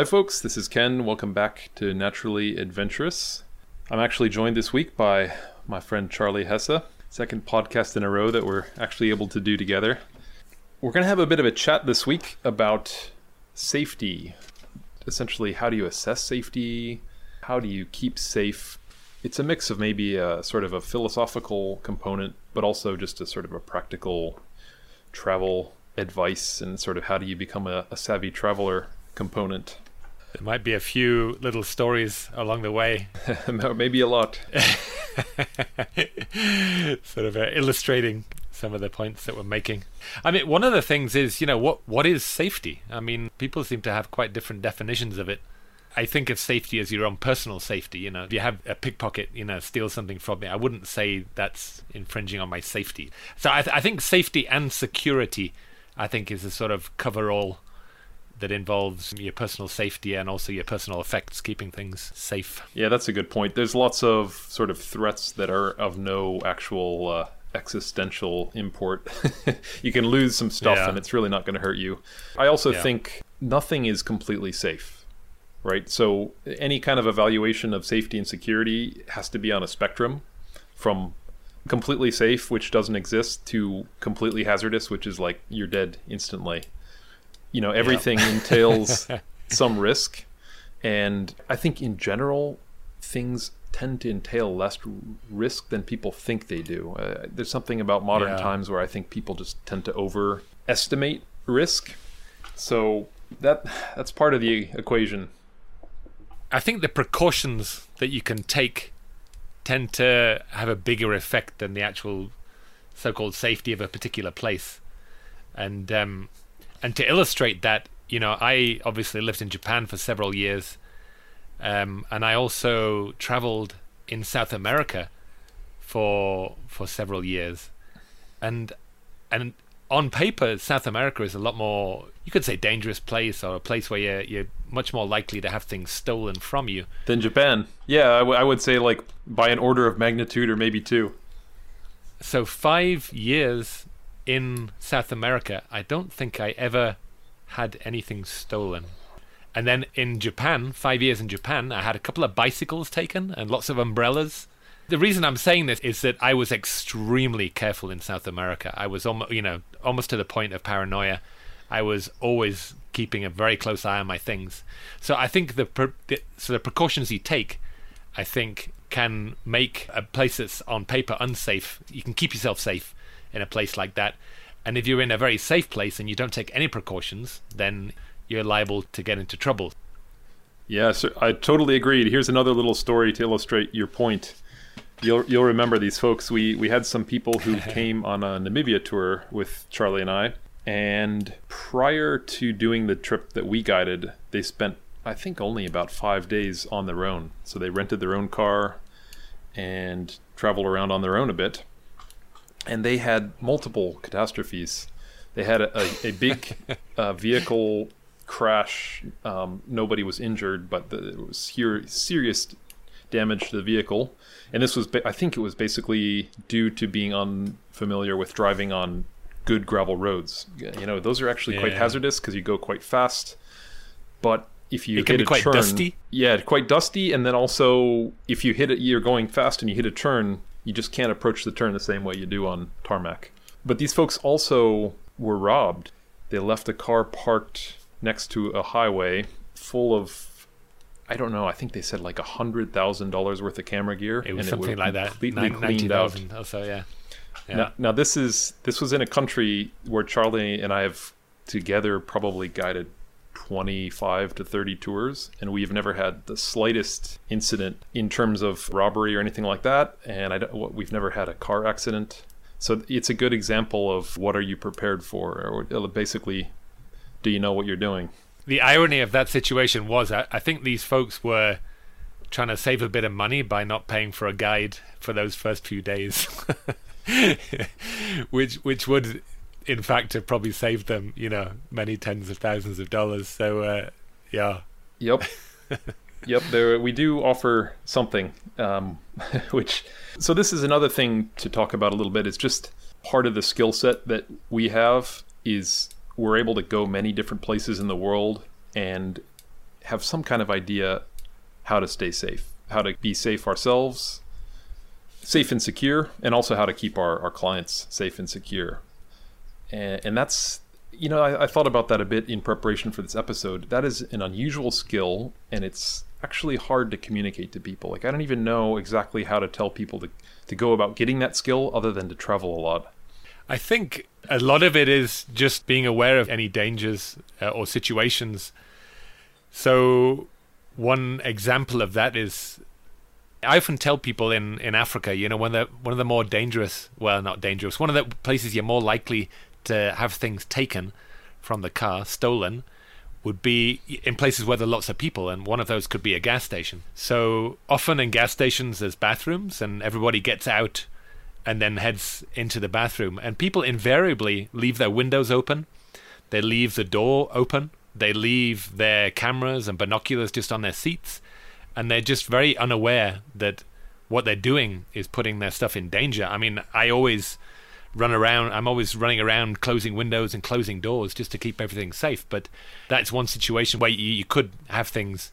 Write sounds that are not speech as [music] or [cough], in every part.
Hi, folks. This is Ken. Welcome back to Naturally Adventurous. I'm actually joined this week by my friend Charley Hesse. Second podcast in a row that we're actually able to do together. We're going to have a bit of a chat this week about safety. Essentially, how do you assess safety? How do you keep safe? It's a mix of maybe a sort of a philosophical component, but also just a sort of a practical travel advice and sort of how do you become a, a savvy traveler component. There might be a few little stories along the way. [laughs] Maybe a lot. [laughs] sort of uh, illustrating some of the points that we're making. I mean, one of the things is, you know, what what is safety? I mean, people seem to have quite different definitions of it. I think of safety as your own personal safety. You know, if you have a pickpocket, you know, steal something from me, I wouldn't say that's infringing on my safety. So I, th- I think safety and security, I think, is a sort of cover-all that involves your personal safety and also your personal effects, keeping things safe. Yeah, that's a good point. There's lots of sort of threats that are of no actual uh, existential import. [laughs] you can lose some stuff yeah. and it's really not going to hurt you. I also yeah. think nothing is completely safe, right? So any kind of evaluation of safety and security has to be on a spectrum from completely safe, which doesn't exist, to completely hazardous, which is like you're dead instantly you know everything yeah. entails [laughs] some risk. And i think in general things tend to entail less risk than people think they do. Uh, there's something about modern yeah. times where i think people just tend to overestimate risk. So that that's part of the equation. I think the precautions that you can take tend to have a bigger effect than the actual so-called safety of a particular place. And um, and to illustrate that, you know, I obviously lived in Japan for several years, um, and I also traveled in South America for for several years, and and on paper, South America is a lot more, you could say, dangerous place or a place where you're, you're much more likely to have things stolen from you than Japan. Yeah, I, w- I would say like by an order of magnitude or maybe two. So five years in South America, I don't think I ever had anything stolen. And then in Japan, five years in Japan, I had a couple of bicycles taken and lots of umbrellas. The reason I'm saying this is that I was extremely careful in South America. I was almost, you know, almost to the point of paranoia. I was always keeping a very close eye on my things. So I think the, the so the precautions you take, I think, can make a place that's on paper unsafe. You can keep yourself safe in a place like that. And if you're in a very safe place and you don't take any precautions, then you're liable to get into trouble. Yes, I totally agree. Here's another little story to illustrate your point. You'll you'll remember these folks. We we had some people who [laughs] came on a Namibia tour with Charley and I, and prior to doing the trip that we guided, they spent I think only about five days on their own. So they rented their own car and traveled around on their own a bit and they had multiple catastrophes. They had a, a, a big [laughs] uh, vehicle crash. Um, nobody was injured, but the, it was here, serious damage to the vehicle. And this was, I think, it was basically due to being unfamiliar with driving on good gravel roads. You know, those are actually yeah, quite hazardous because you go quite fast. But if you it can hit be quite turn, dusty. Yeah, quite dusty, and then also if you hit it, you're going fast and you hit a turn, you just can't approach the turn the same way you do on tarmac. But these folks also were robbed. They left a car parked next to a highway full of, I don't know, I think they said like a hundred thousand dollars worth of camera gear. It was something it like that. Completely Nine, cleaned out. Also, yeah. yeah. Now, now this is this was in a country where Charley and I have together probably guided 25 to 30 tours, and we've never had the slightest incident in terms of robbery or anything like that. And I don't, we've never had a car accident. So it's a good example of what are you prepared for, or uh, basically, do you know what you're doing? The irony of that situation was, I, I think these folks were trying to save a bit of money by not paying for a guide for those first few days. [laughs] which which would in fact have probably saved them, you know, many tens of thousands of dollars. So, uh, yeah. Yep. [laughs] yep. There, we do offer something, um, [laughs] which. So this is another thing to talk about a little bit. It's just part of the skill set that we have is we're able to go many different places in the world and have some kind of idea how to stay safe, how to be safe ourselves, safe and secure, and also how to keep our, our clients safe and secure. And, and that's, you know, I, I thought about that a bit in preparation for this episode. That is an unusual skill, and it's actually hard to communicate to people. Like, I don't even know exactly how to tell people to, to go about getting that skill other than to travel a lot. I think a lot of it is just being aware of any dangers uh, or situations. So, one example of that is I often tell people in, in Africa, you know, one of the one of the more dangerous, well, not dangerous, one of the places you're more likely to have things taken from the car, stolen, would be in places where there are lots of people, and one of those could be a gas station. So often in gas stations, there's bathrooms, and everybody gets out and then heads into the bathroom. And people invariably leave their windows open, they leave the door open, they leave their cameras and binoculars just on their seats, and they're just very unaware that what they're doing is putting their stuff in danger. I mean, I always run around, I'm always running around closing windows and closing doors just to keep everything safe, but that's one situation where you, you could have things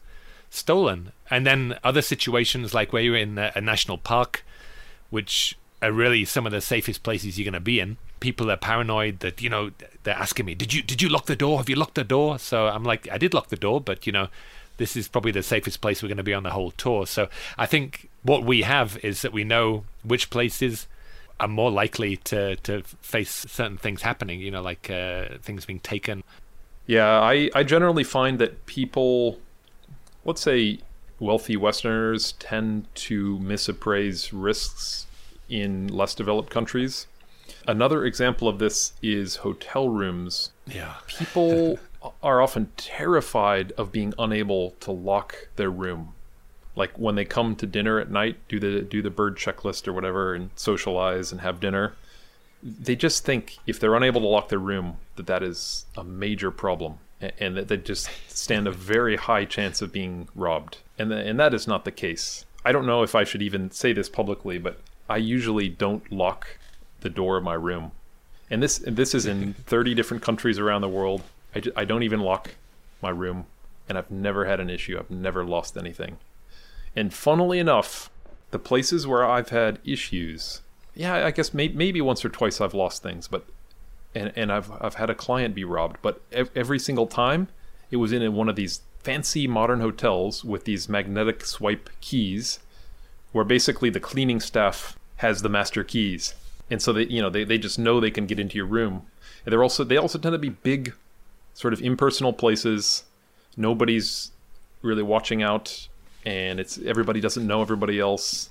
stolen. And then other situations like where you're in a, a national park, which are really some of the safest places you're going to be in. People are paranoid that you know they're asking me, "Did you did you lock the door? Have you locked the door?" So I'm like, "I did lock the door, but you know, this is probably the safest place we're going to be on the whole tour." So I think what we have is that we know which places are more likely to to face certain things happening. You know, like uh, things being taken. Yeah, I I generally find that people, let's say wealthy Westerners, tend to misappraise risks in less developed countries. Another example of this is hotel rooms. Yeah. People [laughs] are often terrified of being unable to lock their room. Like when they come to dinner at night, do the do the bird checklist or whatever and socialize and have dinner. They just think if they're unable to lock their room that that is a major problem and that they just stand a very high chance of being robbed. And the, and that is not the case. I don't know if I should even say this publicly, but I usually don't lock the door of my room. And this this is in [laughs] 30 different countries around the world. I, I don't even lock my room, and I've never had an issue. I've never lost anything. And funnily enough, the places where I've had issues, yeah, I guess may, maybe once or twice I've lost things, but and and I've I've had a client be robbed, but every single time it was in one of these fancy modern hotels with these magnetic swipe keys where basically the cleaning staff has the master keys. And so they you know they, they just know they can get into your room. And they're also they also tend to be big sort of impersonal places. Nobody's really watching out and it's everybody doesn't know everybody else.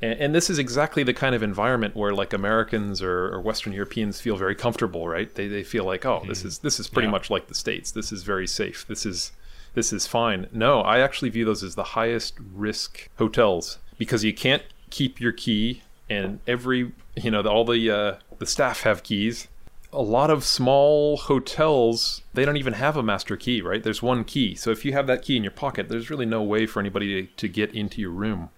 And, and this is exactly the kind of environment where like americans or, or, western europeans feel very comfortable right? They, they feel like oh this mm-hmm. is this is pretty yeah. much like the states. This is very safe. This is this is fine. No i actually view those as the highest risk hotels because you can't keep your key and every you know all the uh, the staff have keys a lot of small hotels they don't even have a master key right? There's one key. So if you have that key in your pocket there's really no way for anybody to, to get into your room.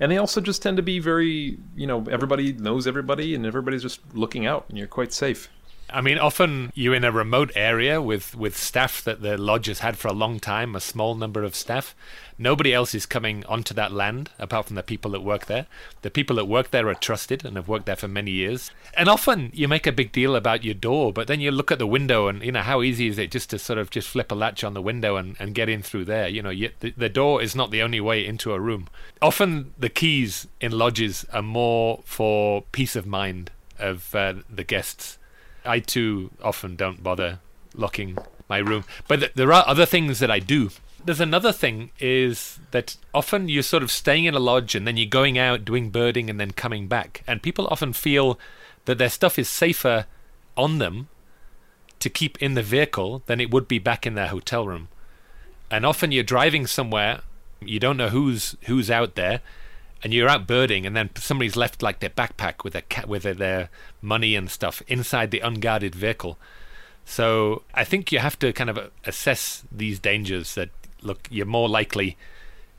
And they also just tend to be very you know everybody knows everybody and everybody's just looking out and you're quite safe I mean, often you're in a remote area with, with staff that the lodge has had for a long time, a small number of staff. Nobody else is coming onto that land apart from the people that work there. The people that work there are trusted and have worked there for many years. And often you make a big deal about your door, but then you look at the window and, you know, how easy is it just to sort of just flip a latch on the window and, and get in through there? You know, you, the, the door is not the only way into a room. Often the keys in lodges are more for peace of mind of uh, the guests I too often don't bother locking my room. But th- there are other things that I do. There's another thing is that often you're sort of staying in a lodge and then you're going out doing birding and then coming back. And people often feel that their stuff is safer on them to keep in the vehicle than it would be back in their hotel room. And often you're driving somewhere, you don't know who's who's out there, and you're out birding, and then somebody's left like their backpack with their cat with their money and stuff inside the unguarded vehicle. So I think you have to kind of uh, assess these dangers. That look, you're more likely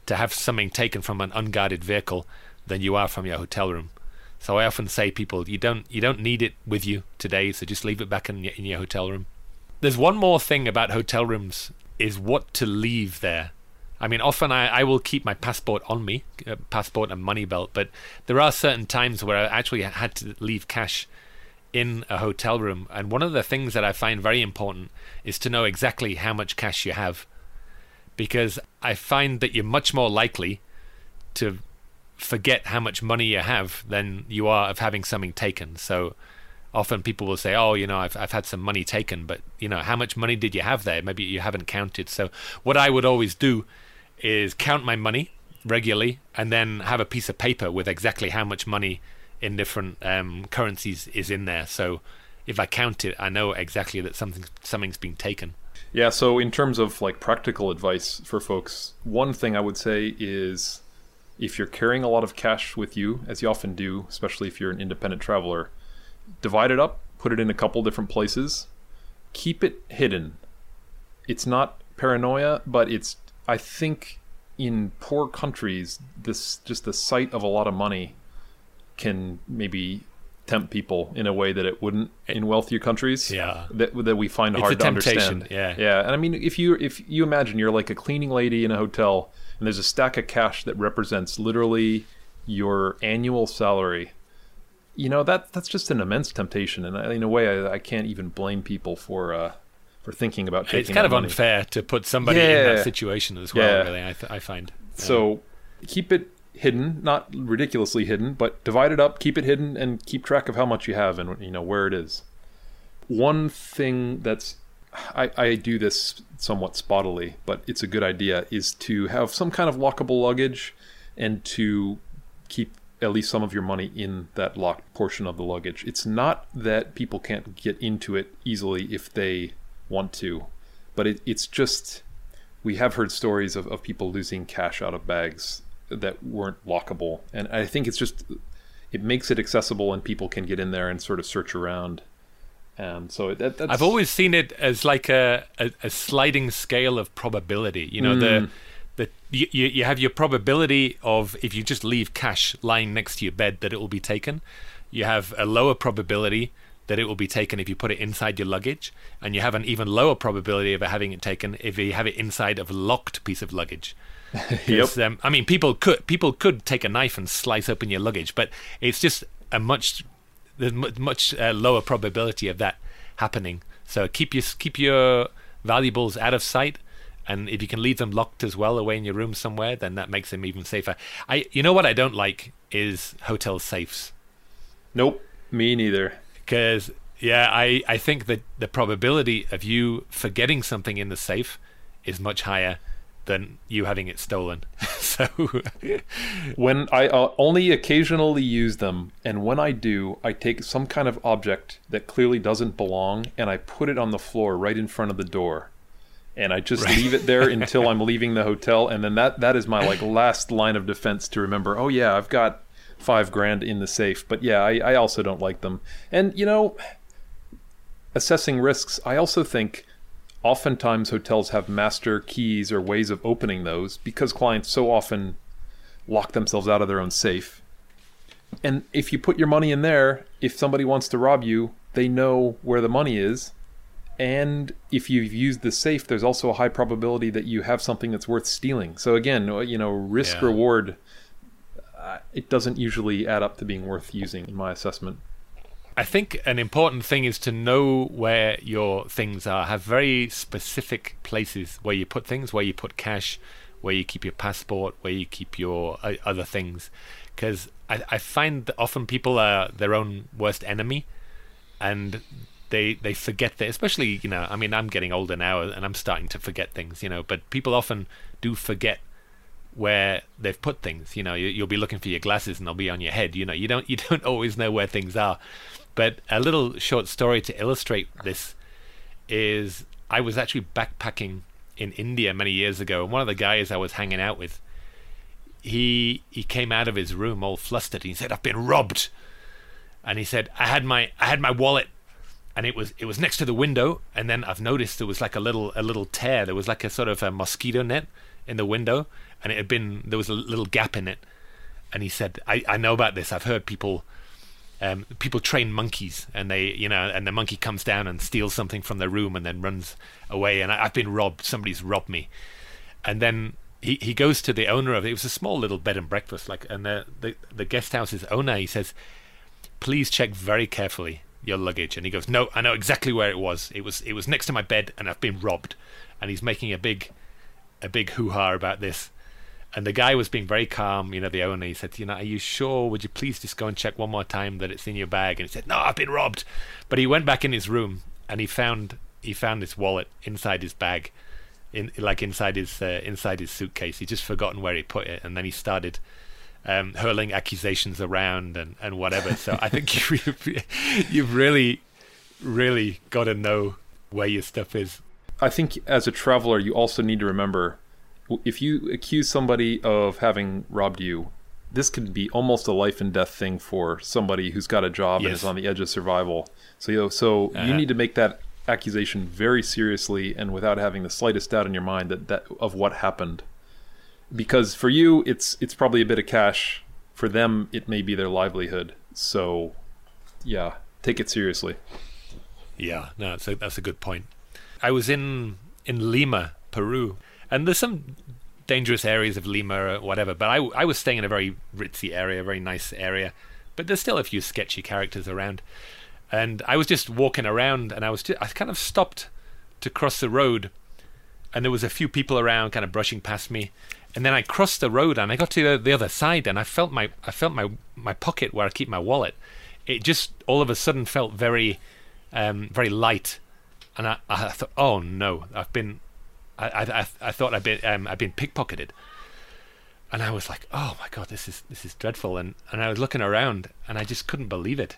to have something taken from an unguarded vehicle than you are from your hotel room. So I often say people, you don't you don't need it with you today, so just leave it back in your, in your hotel room. There's one more thing about hotel rooms is what to leave there. I mean, often I, I will keep my passport on me, uh, passport and money belt, but there are certain times where I actually had to leave cash in a hotel room. And one of the things that I find very important is to know exactly how much cash you have. Because I find that you're much more likely to forget how much money you have than you are of having something taken. So often people will say, "Oh, you know, I've I've had some money taken, but you know, how much money did you have there? Maybe you haven't counted." So what I would always do is count my money regularly and then have a piece of paper with exactly how much money in different um, currencies is in there. So if I count it, I know exactly that something something's been taken. Yeah, so in terms of like practical advice for folks, one thing I would say is if you're carrying a lot of cash with you, as you often do, especially if you're an independent traveler, divide it up, put it in a couple different places, keep it hidden. It's not paranoia, but it's I think in poor countries this just the sight of a lot of money can maybe tempt people in a way that it wouldn't in wealthier countries. Yeah. That that we find It's hard a to temptation, understand. yeah. Yeah. And I mean if you if you imagine you're like a cleaning lady in a hotel and there's a stack of cash that represents literally your annual salary. You know, that that's just an immense temptation and in a way I, I can't even blame people for uh for thinking about taking It's kind of money. unfair to put somebody in that situation as well. Yeah. Really, I, th- I find. So keep it hidden, not ridiculously hidden, but divide it up, keep it hidden, and keep track of how much you have and you know where it is. One thing that's I, I do this somewhat spottily, but it's a good idea, is to have some kind of lockable luggage and to keep at least some of your money in that locked portion of the luggage. It's not that people can't get into it easily if they want to, but it, it's just we have heard stories of, of people losing cash out of bags that weren't lockable and i think it's just it makes it accessible and people can get in there and sort of search around um, so that, that's I've always seen it as like a, a, a sliding scale of probability. You know, Mm. the the you, you you have your probability of if you just leave cash lying next to your bed that it will be taken. You have a lower probability that it will be taken if you put it inside your luggage, and you have an even lower probability of having it taken if you have it inside of a locked piece of luggage. [laughs] 'Cause, um, I mean, people could people could take a knife and slice open your luggage, but it's just a much there's much uh, lower probability of that happening. So keep your keep your valuables out of sight, and if you can leave them locked as well away in your room somewhere, then that makes them even safer. I you know what I don't like is hotel safes nope me neither because yeah, I I think that the probability of you forgetting something in the safe is much higher than you having it stolen. [laughs] so when i uh, only occasionally use them and when i do i take some kind of object that clearly doesn't belong and i put it on the floor right in front of the door and i just leave it there until [laughs] i'm leaving the hotel and then that that is my like last line of defense to remember oh yeah i've got five grand in the safe but yeah i, I also don't like them and you know assessing risks i also think oftentimes hotels have master keys or ways of opening those because clients so often lock themselves out of their own safe. And if you put your money in there, if somebody wants to rob you, they know where the money is. And if you've used the safe, there's also a high probability that you have something that's worth stealing. So again, you know, risk Yeah. reward, uh, it doesn't usually add up to being worth using in my assessment. I think an important thing is to know where your things are. Have very specific places where you put things, where you put cash, where you keep your passport, where you keep your uh, other things. Because I, I find that often people are their own worst enemy, and they they forget that. Especially you know, I mean, I'm getting older now, and I'm starting to forget things. You know, but people often do forget where they've put things. You know, you, you'll be looking for your glasses and they'll be on your head. You know, you don't [laughs] you don't always know where things are. But a little short story to illustrate this is I was actually backpacking in India many years ago, and one of the guys I was hanging out with, he he came out of his room all flustered. He said, "I've been robbed," and he said, "I had my I had my wallet." And it was it was next to the window, and then I've noticed there was like a little a little tear. There was like a sort of a mosquito net in the window, and it had been there was a little gap in it. And he said, "I, I know about this. I've heard people um, people train monkeys, and they, you know, and the monkey comes down and steals something from their room and then runs away. And I, I've been robbed. Somebody's robbed me. And then he, he goes to the owner of it. It was a small little bed and breakfast, like, and the the, the guest house's owner. He says, "Please check very carefully your luggage." And he goes, "No, I know exactly where it was. It was it was next to my bed, and I've been robbed." And he's making a big a big hoo ha about this. And the guy was being very calm, you know, the owner. He said, You know, are you sure? Would you please just go and check one more time that it's in your bag? And he said, No, I've been robbed. But he went back in his room and he found he found this wallet inside his bag, in like inside his uh, inside his suitcase. He just forgotten where he put it, and then he started um, hurling accusations around and, and whatever. So I think [laughs] you've, you've really, really got to know where your stuff is. I think as a traveler, you also need to remember if you accuse somebody of having robbed you, this could be almost a life and death thing for somebody who's got a job yes. and is on the edge of survival. So you know, so uh-huh. you need to make that accusation very seriously and without having the slightest doubt in your mind that, that of what happened. Because for you, it's it's probably a bit of cash. For them, it may be their livelihood. So, yeah, take it seriously. Yeah, no, that's a, that's a good point. I was in in Lima, Peru, and there's some dangerous areas of Lima or whatever. But I, I was staying in a very ritzy area, a very nice area. But there's still a few sketchy characters around. And I was just walking around, and I was just, I kind of stopped to cross the road, and there was a few people around, kind of brushing past me. And then I crossed the road, and I got to the other side, and I felt my I felt my my pocket where I keep my wallet. It just all of a sudden felt very um, very light, and I, I thought, oh no, I've been I, I, I thought I'd been um, I'd been pickpocketed, and I was like, oh my god, this is this is dreadful. And and I was looking around, and I just couldn't believe it.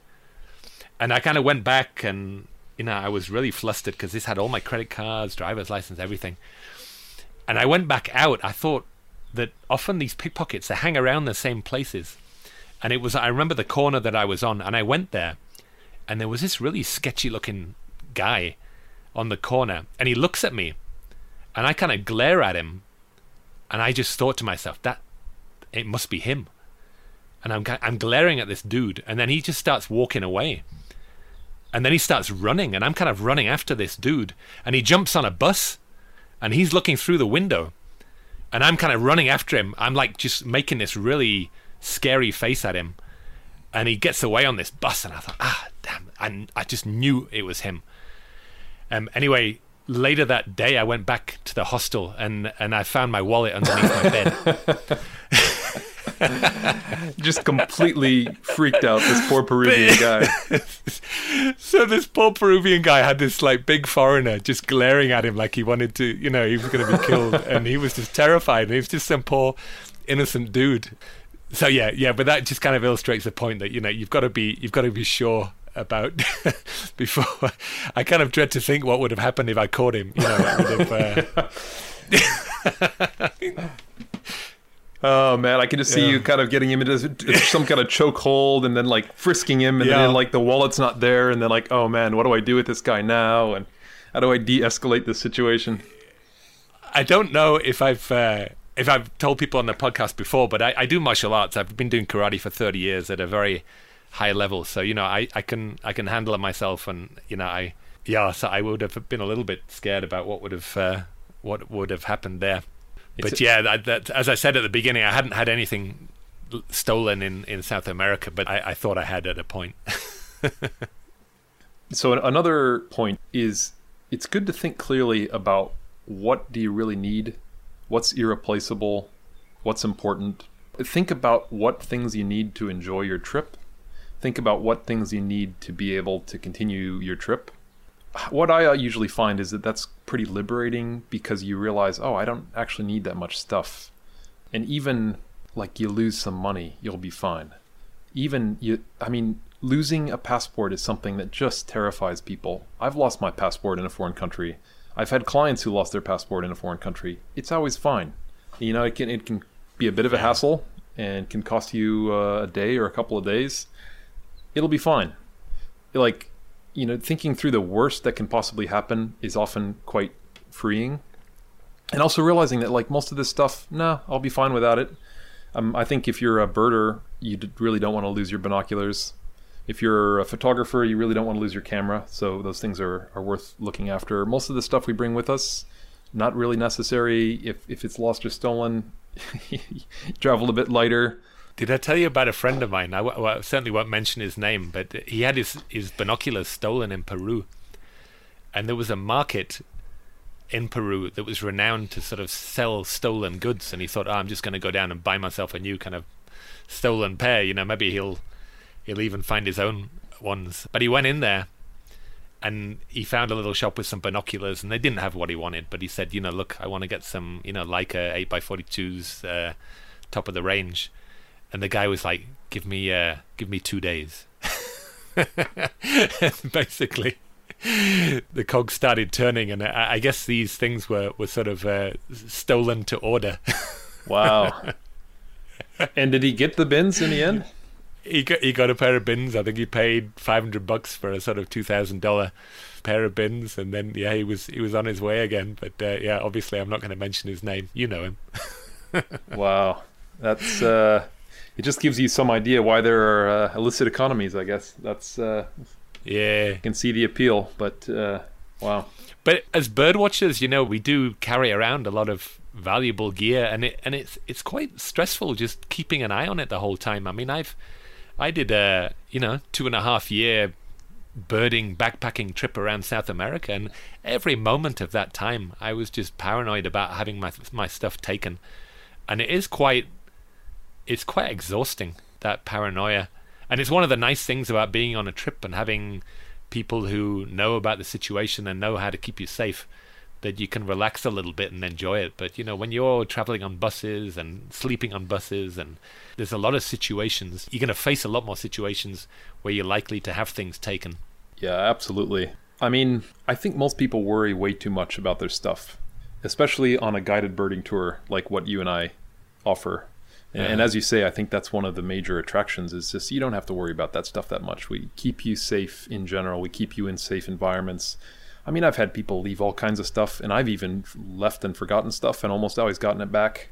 And I kind of went back, and you know, I was really flustered because this had all my credit cards, driver's license, everything. And I went back out. I thought that often these pickpockets they hang around the same places, and it was I remember the corner that I was on, and I went there, and there was this really sketchy looking guy on the corner, and he looks at me and I kind of glare at him, and I just thought to myself that it must be him, and I'm I'm glaring at this dude, and then he just starts walking away, and then he starts running, and I'm kind of running after this dude, and he jumps on a bus, and he's looking through the window, and I'm kind of running after him. I'm like just making this really scary face at him, and he gets away on this bus, and I thought, ah, damn, and I just knew it was him. Um, anyway, later that day, I went back to the hostel and and I found my wallet underneath my bed. [laughs] Just completely freaked out this poor Peruvian [laughs] guy. so this poor Peruvian guy had this like big foreigner just glaring at him like he wanted to, you know, he was going to be killed, [laughs] and he was just terrified. And he was just some poor innocent dude. So yeah, yeah, but that just kind of illustrates the point that you know you've got to be you've got to be sure about [laughs] before. I kind of dread to think what would have happened if I caught him. You know, have, uh... [laughs] Oh man, I can just see yeah. you kind of getting him into some kind of chokehold and then like frisking him, and yeah. then like the wallet's not there, and then like, oh man, what do I do with this guy now? And how do I de-escalate this situation? I don't know if I've uh, if I've told people on the podcast before, but I, I do martial arts. I've been doing karate for thirty years at a very high level. So you know, I, I can I can handle it myself, and you know, I yeah. So I would have been a little bit scared about what would have uh, what would have happened there. It's but yeah, that, that, as I said at the beginning, I hadn't had anything stolen in, in South America, but I, I thought I had at a point. [laughs] so another point is it's good to think clearly about what do you really need, what's irreplaceable, what's important. Think about what things you need to enjoy your trip think about what things you need to be able to continue your trip. What I uh, usually find is that that's pretty liberating because you realize, oh, I don't actually need that much stuff. And even like you lose some money, you'll be fine. Even you, I mean, losing a passport is something that just terrifies people. I've lost my passport in a foreign country. I've had clients who lost their passport in a foreign country. It's always fine. You know, it can it can be a bit of a hassle and can cost you uh, a day or a couple of days it'll be fine. Like, you know, thinking through the worst that can possibly happen is often quite freeing. And also realizing that, like, most of this stuff, nah, I'll be fine without it. Um, I think if you're a birder, you really don't want to lose your binoculars. If you're a photographer, you really don't want to lose your camera, so those things are, are worth looking after. Most of the stuff we bring with us, not really necessary. If if it's lost or stolen, [laughs] travel a bit lighter. Did I tell you about a friend of mine? I, well, I certainly won't mention his name, but he had his, his binoculars stolen in Peru. And there was a market in Peru that was renowned to sort of sell stolen goods. And he thought, oh, I'm just going to go down and buy myself a new kind of stolen pair. You know, maybe he'll he'll even find his own ones. But he went in there and he found a little shop with some binoculars and they didn't have what he wanted. But he said, you know, look, I want to get some, you know, Leica 8x42s, uh, top of the range and the guy was like, "Give me, uh, give me two days." [laughs] Basically, the cogs started turning, and I, I, guess these things were were sort of uh, stolen to order. wow. [laughs] and did he get the bins in the end? He got he got a pair of bins. I think he paid five hundred bucks for a sort of two thousand dollar pair of bins, and then yeah, he was he was on his way again. But uh, yeah, obviously, I'm not going to mention his name. You know him. [laughs] wow, that's uh, it just gives you some idea why there are uh, illicit economies. I guess that's uh, yeah, you can see the appeal. But uh, wow. But as bird watchers, you know, we do carry around a lot of valuable gear, and it and it's it's quite stressful just keeping an eye on it the whole time. I mean, I've I did a you know two and a half year birding backpacking trip around South America, and every moment of that time, I was just paranoid about having my my stuff taken, and it is quite it's quite exhausting that paranoia. And it's one of the nice things about being on a trip and having people who know about the situation and know how to keep you safe that you can relax a little bit and enjoy it. But you know, when you're traveling on buses and sleeping on buses and there's a lot of situations, you're going to face a lot more situations where you're likely to have things taken. Yeah, absolutely. I mean, I think most people worry way too much about their stuff, especially on a guided birding tour like what you and I offer. And, and, as you say, I think that's one of the major attractions is just you don't have to worry about that stuff that much. We keep you safe in general. We keep you in safe environments. I mean, I've had people leave all kinds of stuff, and I've even left and forgotten stuff, and almost always gotten it back.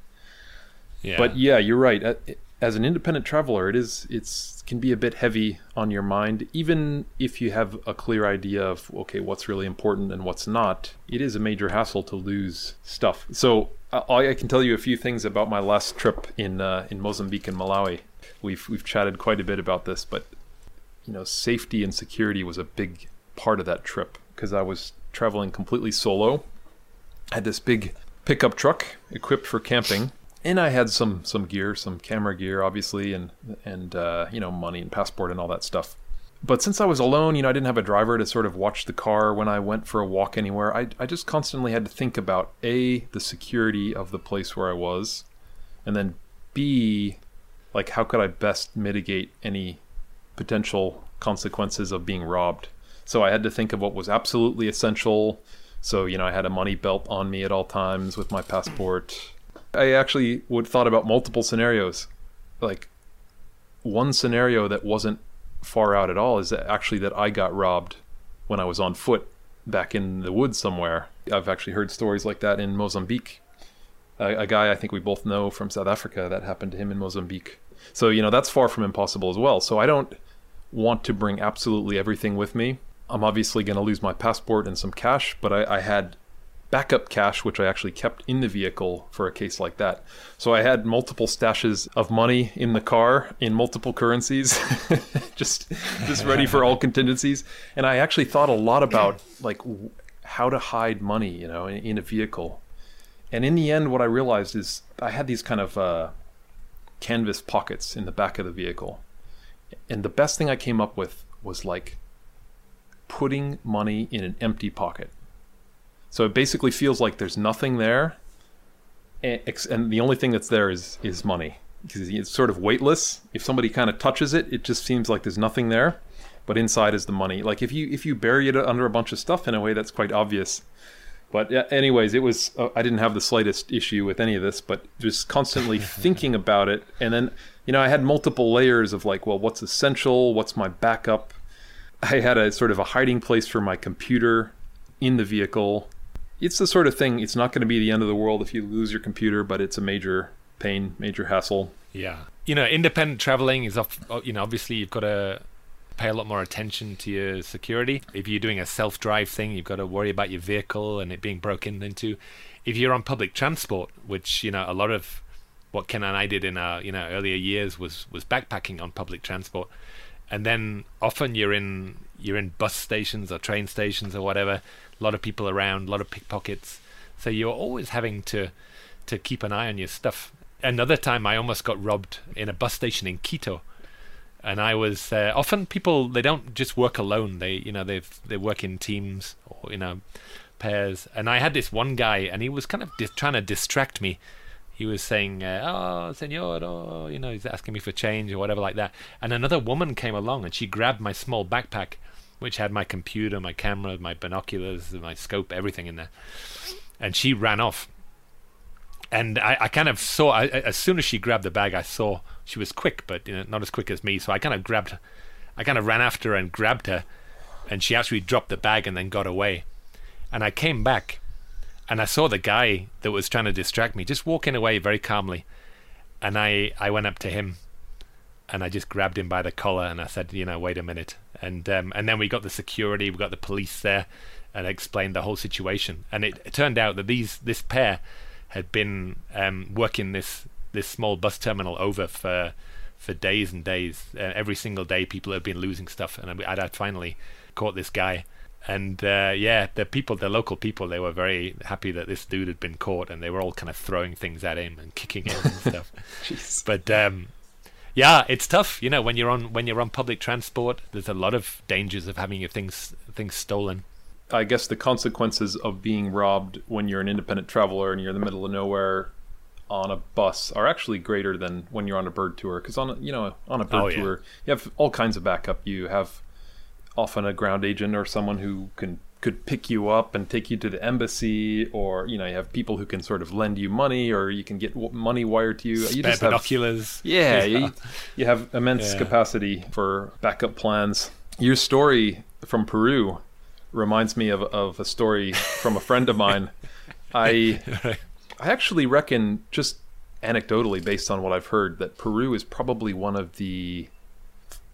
Yeah. But yeah, you're right. As an independent traveler, it is it's can be a bit heavy on your mind, even if you have a clear idea of okay, what's really important and what's not. It is a major hassle to lose stuff. So I can tell you a few things about my last trip in uh, in Mozambique and Malawi. We've we've chatted quite a bit about this, but you know, safety and security was a big part of that trip because I was traveling completely solo. I had this big pickup truck equipped for camping, and I had some some gear, some camera gear, obviously, and and uh, you know, money and passport and all that stuff but since I was alone, you know, I didn't have a driver to sort of watch the car when I went for a walk anywhere. I, I just constantly had to think about A, the security of the place where I was, and then B, like, how could I best mitigate any potential consequences of being robbed? So I had to think of what was absolutely essential. So, you know, I had a money belt on me at all times with my passport. I actually would thought about multiple scenarios. Like, one scenario that wasn't far out at all is actually that I got robbed when I was on foot back in the woods somewhere. I've actually heard stories like that in Mozambique. A, a, guy I think we both know from South Africa that happened to him in Mozambique. So, you know, that's far from impossible as well. So, I don't want to bring absolutely everything with me. I'm obviously going to lose my passport and some cash, but I, I had backup cash, which I actually kept in the vehicle for a case like that. So I had multiple stashes of money in the car in multiple currencies, [laughs] just just ready for all contingencies. And I actually thought a lot about like how to hide money, you know, in, in a vehicle. And in the end, what I realized is I had these kind of uh, canvas pockets in the back of the vehicle. And the best thing I came up with was like putting money in an empty pocket so it basically feels like there's nothing there, and the only thing that's there is is money because it's sort of weightless. If somebody kind of touches it, it just seems like there's nothing there, but inside is the money. Like if you if you bury it under a bunch of stuff in a way, that's quite obvious. But yeah, anyways, it was uh, I didn't have the slightest issue with any of this, but just constantly [laughs] thinking about it, and then you know I had multiple layers of like, well, what's essential? What's my backup? I had a sort of a hiding place for my computer in the vehicle it's the sort of thing. It's not going to be the end of the world if you lose your computer, but it's a major pain, major hassle. Yeah, you know, independent traveling is off. You know, obviously you've got to pay a lot more attention to your security. If you're doing a self-drive thing, you've got to worry about your vehicle and it being broken into. If you're on public transport, which you know a lot of what Ken and I did in our you know earlier years was was backpacking on public transport, and then often you're in you're in bus stations or train stations or whatever. A lot of people around, a lot of pickpockets. So you're always having to to keep an eye on your stuff. Another time, I almost got robbed in a bus station in Quito, and I was uh, often people they don't just work alone. They you know they they work in teams or you know pairs. And I had this one guy, and he was kind of trying to distract me. He was saying, uh, "Oh, senor," oh, you know, he's asking me for change or whatever like that. And another woman came along, and she grabbed my small backpack, which had my computer, my camera, my binoculars, my scope, everything in there. And she ran off and I, I, kind of saw I, as soon as she grabbed the bag, I saw she was quick, but you know, not as quick as me. So I kind of grabbed, I kind of ran after her and grabbed her, and she actually dropped the bag and then got away. And I came back, and I saw the guy that was trying to distract me just walking away very calmly, and I I went up to him, and I just grabbed him by the collar and I said, you know, wait a minute, and um, and then we got the security, we got the police there, and I explained the whole situation, and it, it turned out that these this pair had been um, working this this small bus terminal over for for days and days. Uh, every single day, people had been losing stuff, and I'd, I'd finally caught this guy. And uh, yeah, the people, the local people, they were very happy that this dude had been caught, and they were all kind of throwing things at him and kicking him and stuff. [laughs] but um, yeah, it's tough. You know, when you're on when you're on public transport, there's a lot of dangers of having your things things stolen. I guess the consequences of being robbed when you're an independent traveler and you're in the middle of nowhere on a bus are actually greater than when you're on a bird tour because on a, you know on a bird oh, yeah. tour you have all kinds of backup you have often a ground agent or someone who can could pick you up and take you to the embassy or you know you have people who can sort of lend you money or you can get money wired to you Spare you just binoculars have, yeah, yeah. You, you, have immense yeah. capacity for backup plans your story from peru reminds me of, of a story from a friend of mine. [laughs] I I actually reckon just anecdotally based on what I've heard that Peru is probably one of the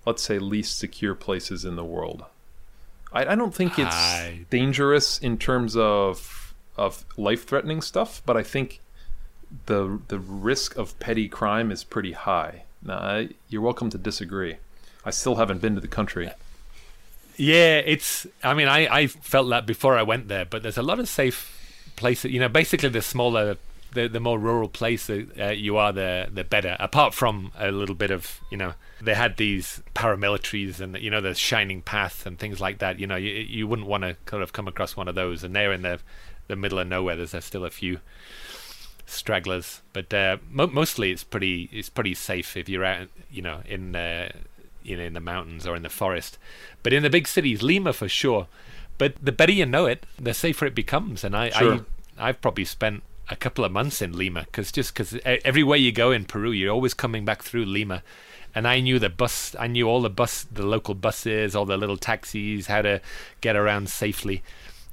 let's say least secure places in the world. I, I don't think it's I... dangerous in terms of of life threatening stuff, but I think the the risk of petty crime is pretty high. Now, you're welcome to disagree. I still haven't been to the country. Yeah, it's. I mean, I I felt that before I went there, but there's a lot of safe places. You know, basically the smaller, the the more rural place that uh, you are, the the better. Apart from a little bit of, you know, they had these paramilitaries and you know the Shining Path and things like that. You know, you you wouldn't want to kind of come across one of those, and they're in the the middle of nowhere. There's still a few stragglers, but uh, mo- mostly it's pretty it's pretty safe if you're out, you know, in uh, you know in the mountains or in the forest. But in the big cities, Lima for sure. But the better you know it, the safer it becomes. And I, sure. I I've probably spent a couple of months in Lima because just because everywhere you go in Peru, you're always coming back through Lima. And I knew the bus, I knew all the bus, the local buses, all the little taxis, how to get around safely,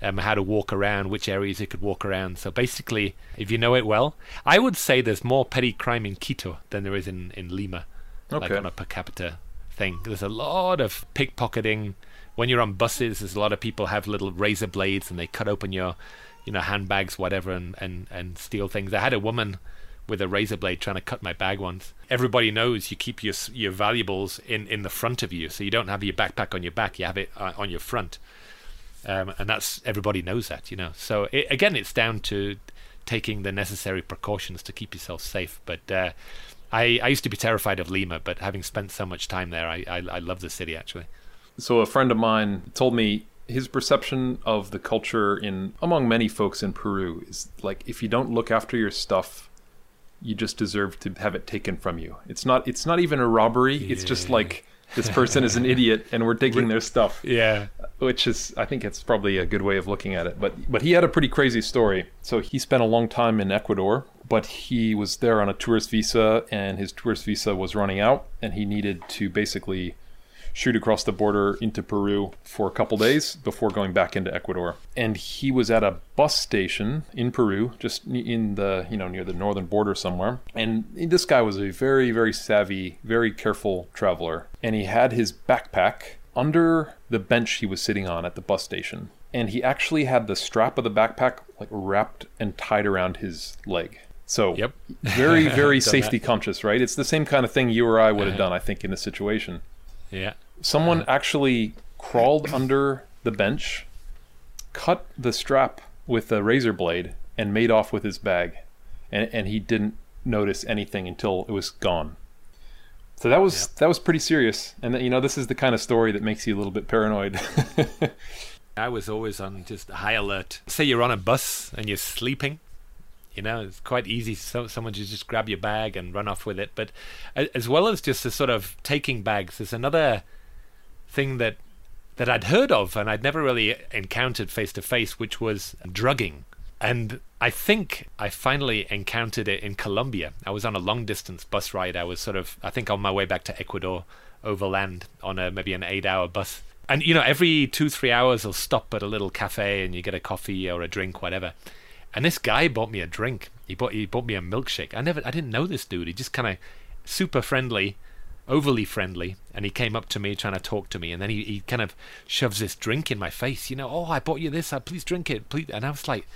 um, how to walk around, which areas you could walk around. So basically, if you know it well, I would say there's more petty crime in Quito than there is in, in Lima, okay. like on a per capita thing. There's a lot of pickpocketing. When you're on buses, there's a lot of people have little razor blades and they cut open your, you know, handbags, whatever, and, and, and steal things. I had a woman with a razor blade trying to cut my bag once. Everybody knows you keep your your valuables in, in the front of you, so you don't have your backpack on your back. You have it uh, on your front, um, and that's everybody knows that, you know. So it, again, it's down to taking the necessary precautions to keep yourself safe. But uh, I, I used to be terrified of Lima, but having spent so much time there, I, I, I love the city actually. So a friend of mine told me his perception of the culture in among many folks in Peru is like if you don't look after your stuff, you just deserve to have it taken from you. It's not it's not even a robbery. Yeah. It's just like this person is an [laughs] idiot and we're taking their stuff. Yeah. Which is I think it's probably a good way of looking at it. But but he had a pretty crazy story. So he spent a long time in Ecuador but he was there on a tourist visa and his tourist visa was running out and he needed to basically shoot across the border into Peru for a couple days before going back into Ecuador. And he was at a bus station in Peru, just in the, you know, near the northern border somewhere. And this guy was a very, very savvy, very careful traveler. And he had his backpack under the bench he was sitting on at the bus station. And he actually had the strap of the backpack like wrapped and tied around his leg. So Yep. very, very [laughs] safety that. conscious, right? It's the same kind of thing you or I would have Uh-huh. done, I think, in this situation. Yeah. Someone actually crawled under the bench, cut the strap with a razor blade, and made off with his bag. And, and he didn't notice anything until it was gone. So that was that was pretty serious. And you know, this is the kind of story that makes you a little bit paranoid. [laughs] I was always on just high alert. Say you're on a bus and you're sleeping, you know, it's quite easy. So someone to just grab your bag and run off with it. But as well as just the sort of taking bags, there's another thing that that I'd heard of and I'd never really encountered face to face, which was drugging. And I think I finally encountered it in Colombia. I was on a long distance bus ride. I was sort of, I think, on my way back to Ecuador overland on a maybe an eight hour bus. And you know, every two three hours, I'll stop at a little cafe and you get a coffee or a drink, whatever. And this guy bought me a drink. He bought he bought me a milkshake. I never, I didn't know this dude. He just kind of super friendly, overly friendly, and he came up to me trying to talk to me, and then he, he kind of shoves this drink in my face. You know, oh, I bought you this. Uh, please drink it, please. And I was like,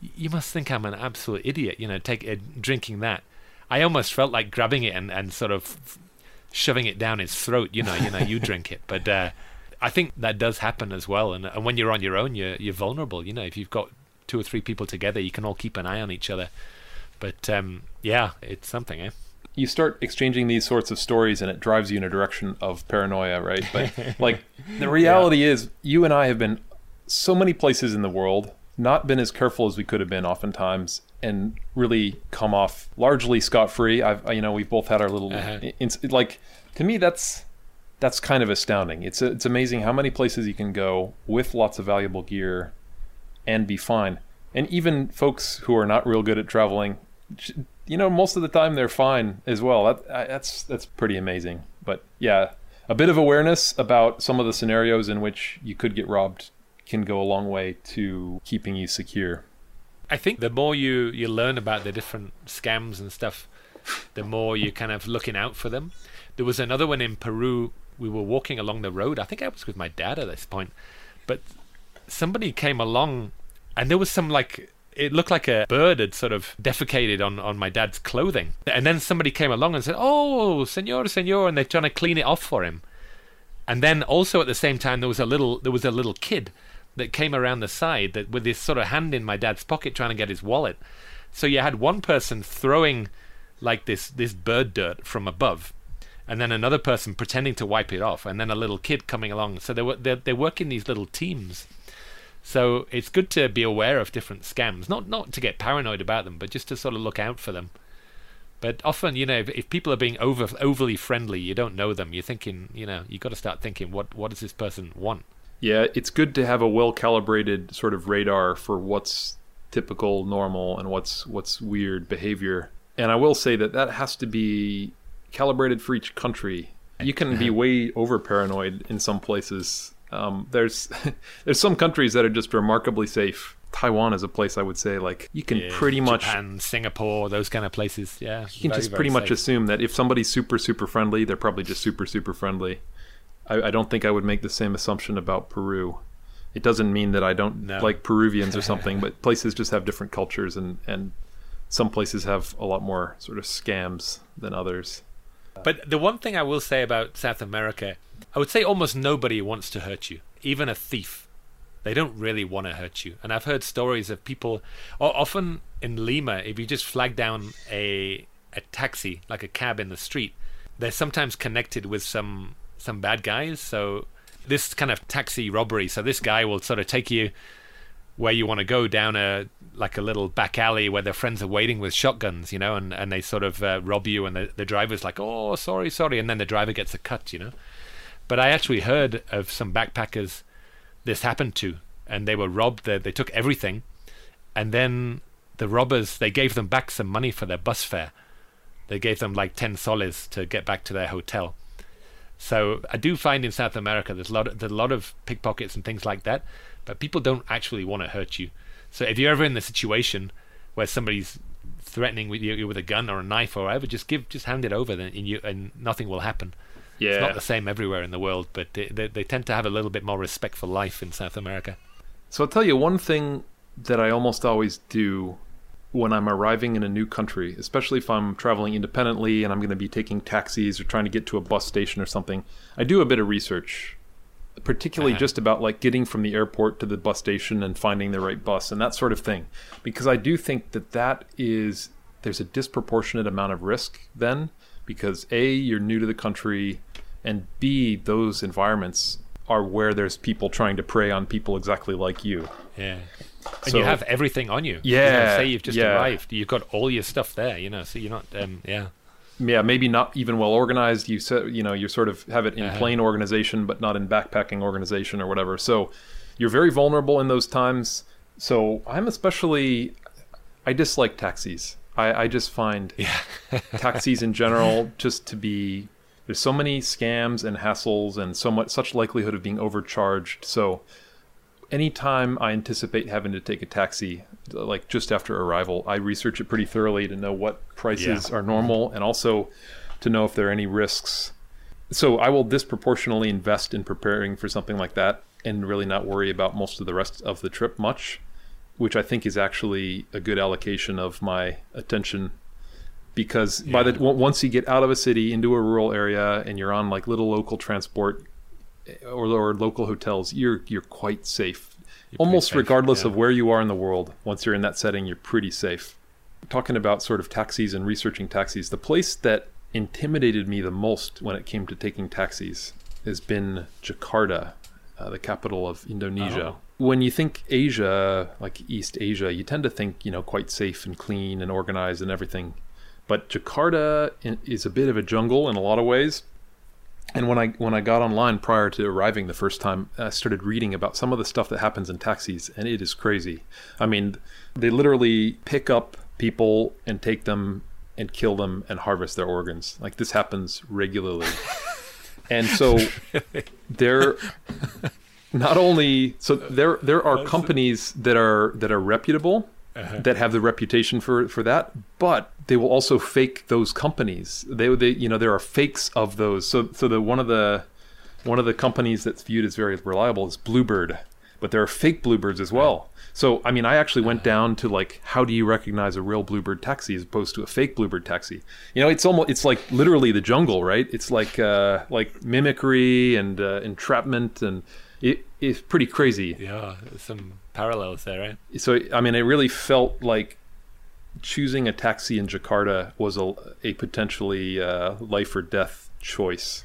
you must think I'm an absolute idiot. You know, take uh, drinking that. I almost felt like grabbing it and, and sort of shoving it down his throat. You know, you know, you drink it, but. Uh, I think that does happen as well, and and when you're on your own, you're you're vulnerable. You know, if you've got two or three people together, you can all keep an eye on each other. But um, yeah, it's something, eh? You start exchanging these sorts of stories and it drives you in a direction of paranoia, right? But [laughs] like the reality is you and I have been so many places in the world, not been as careful as we could have been oftentimes and really come off largely scot-free. I've you know, we've both had our little Uh-huh. like to me that's that's kind of astounding. It's it's amazing how many places you can go with lots of valuable gear and be fine. And even folks who are not real good at traveling, you know, most of the time they're fine as well. That that's that's pretty amazing. But yeah, a bit of awareness about some of the scenarios in which you could get robbed can go a long way to keeping you secure. I think the more you you learn about the different scams and stuff, the more you're kind of looking out for them. There was another one in Peru. We were walking along the road. I think I was with my dad at this point, but somebody came along, and there was some like it looked like a bird had sort of defecated on, on my dad's clothing. And then somebody came along and said, "Oh, senor, senor," and they're trying to clean it off for him. And then also at the same time there was a little there was a little kid that came around the side that with his sort of hand in my dad's pocket trying to get his wallet. So you had one person throwing like this this bird dirt from above, and then another person pretending to wipe it off, and then a little kid coming along. So they were they they work in these little teams. So it's good to be aware of different scams, not not to get paranoid about them, but just to sort of look out for them. But often, you know, if, if people are being over overly friendly, you don't know them. You're thinking, you know, you've got to start thinking, what what does this person want? Yeah, it's good to have a well calibrated sort of radar for what's typical, normal, and what's what's weird behavior. And I will say that that has to be calibrated for each country. You can be [laughs] way over paranoid in some places. Um, there's [laughs] there's some countries that are just remarkably safe. Taiwan is a place I would say like you can Yeah, pretty much Japan, Singapore, those kind of places. Yeah, you can very, just pretty much safe. assume that if somebody's super super friendly, they're probably just super super friendly. I, I don't think I would make the same assumption about Peru. It doesn't mean that I don't No. like Peruvians or [laughs] something, but places just have different cultures, and and some places have a lot more sort of scams than others. But the one thing I will say about South America, I would say almost nobody wants to hurt you, even a thief. They don't really want to hurt you. And I've heard stories of people, often in Lima, if you just flag down a a taxi, like a cab in the street, they're sometimes connected with some some bad guys. So this kind of taxi robbery. So this guy will sort of take you where you want to go down a like a little back alley where their friends are waiting with shotguns, you know, and, and they sort of uh, rob you, and the, the driver's like, "Oh, sorry, sorry," and then the driver gets a cut, you know. But I actually heard of some backpackers this happened to, and they were robbed. They, they took everything, and then the robbers they gave them back some money for their bus fare. They gave them like ten soles to get back to their hotel. So I do find in South America there's a lot of, there's a lot of pickpockets and things like that, but people don't actually want to hurt you. So if you're ever in the situation where somebody's threatening with you with a gun or a knife or whatever, just give just hand it over, and you and nothing will happen. Yeah. It's not the same everywhere in the world, but they, they, they tend to have a little bit more respect for life in South America. So I'll tell you one thing that I almost always do when I'm arriving in a new country, especially if I'm traveling independently and I'm going to be taking taxis or trying to get to a bus station or something. I do a bit of research, particularly Uh-huh. just about like getting from the airport to the bus station and finding the right bus and that sort of thing, because I do think that that is there's a disproportionate amount of risk then because a you're new to the country and b those environments are where there's people trying to prey on people exactly like you Yeah. And So- you have everything on you. You know, Yeah, say you've just yeah. arrived. You've got all your stuff there, you know, so you're not, um, yeah. yeah, maybe not even well organized. You said, you know, you sort of have it in Uh-huh. plain organization, but not in backpacking organization or whatever. So you're very vulnerable in those times. So I'm especially, I dislike taxis. I, I just find Yeah. [laughs] taxis in general just to be there's so many scams and hassles and so much such likelihood of being overcharged. So anytime I anticipate having to take a taxi, like just after arrival, I research it pretty thoroughly to know what prices Yeah. are normal and also to know if there are any risks. So I will disproportionately invest in preparing for something like that and really not worry about most of the rest of the trip much, which I think is actually a good allocation of my attention because by the w- once you get out of a city into a rural area and you're on like little local transport eh, or, or local hotels, you're you're quite safe. pretty Almost safe, regardless yeah. of where you are in the world, once you're in that setting, you're pretty safe. Talking about sort of taxis and researching taxis, the place that intimidated me the most when it came to taking taxis has been Jakarta, uh, the capital of Indonesia. Oh. When you think Asia, like East Asia, you tend to think, you know, quite safe and clean and organized and everything. But Jakarta is a bit of a jungle in a lot of ways. And when I when I got online prior to arriving the first time, I started reading about some of the stuff that happens in taxis, and it is crazy. I mean, they literally pick up people and take them and kill them and harvest their organs. Like this happens regularly. [laughs] and so there not only so there there are companies that are that are reputable that have the reputation for for that but they will also fake those companies. They they you know there are fakes of those. So so the one of the one of the companies that's viewed as very reliable is bluebird but there are fake bluebirds as well. So i mean i actually went down to like how do you recognize a real bluebird taxi as opposed to a fake bluebird taxi? You know it's almost it's like literally the jungle right? It's like uh like mimicry and uh, entrapment and it, it's pretty crazy. Yeah, some parallels there, right? so I mean, it really felt like choosing a taxi in Jakarta was a, a potentially uh, life or death choice.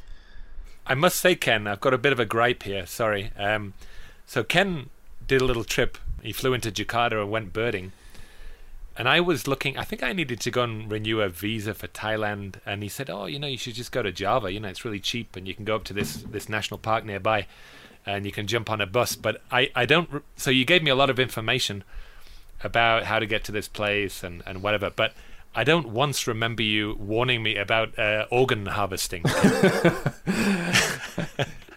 I must say, Ken, I've got a bit of a gripe here. Sorry. Um, so Ken did a little trip. He flew into Jakarta and went birding. And I was looking. I think I needed to go and renew a visa for Thailand. And he said, "Oh, you know, you should just go to Java. You know, it's really cheap, and you can go up to this this national park nearby, and you can jump on a bus." But I I don't. So you gave me a lot of information about how to get to this place and and whatever. But I don't once remember you warning me about uh, organ harvesting. [laughs] [laughs]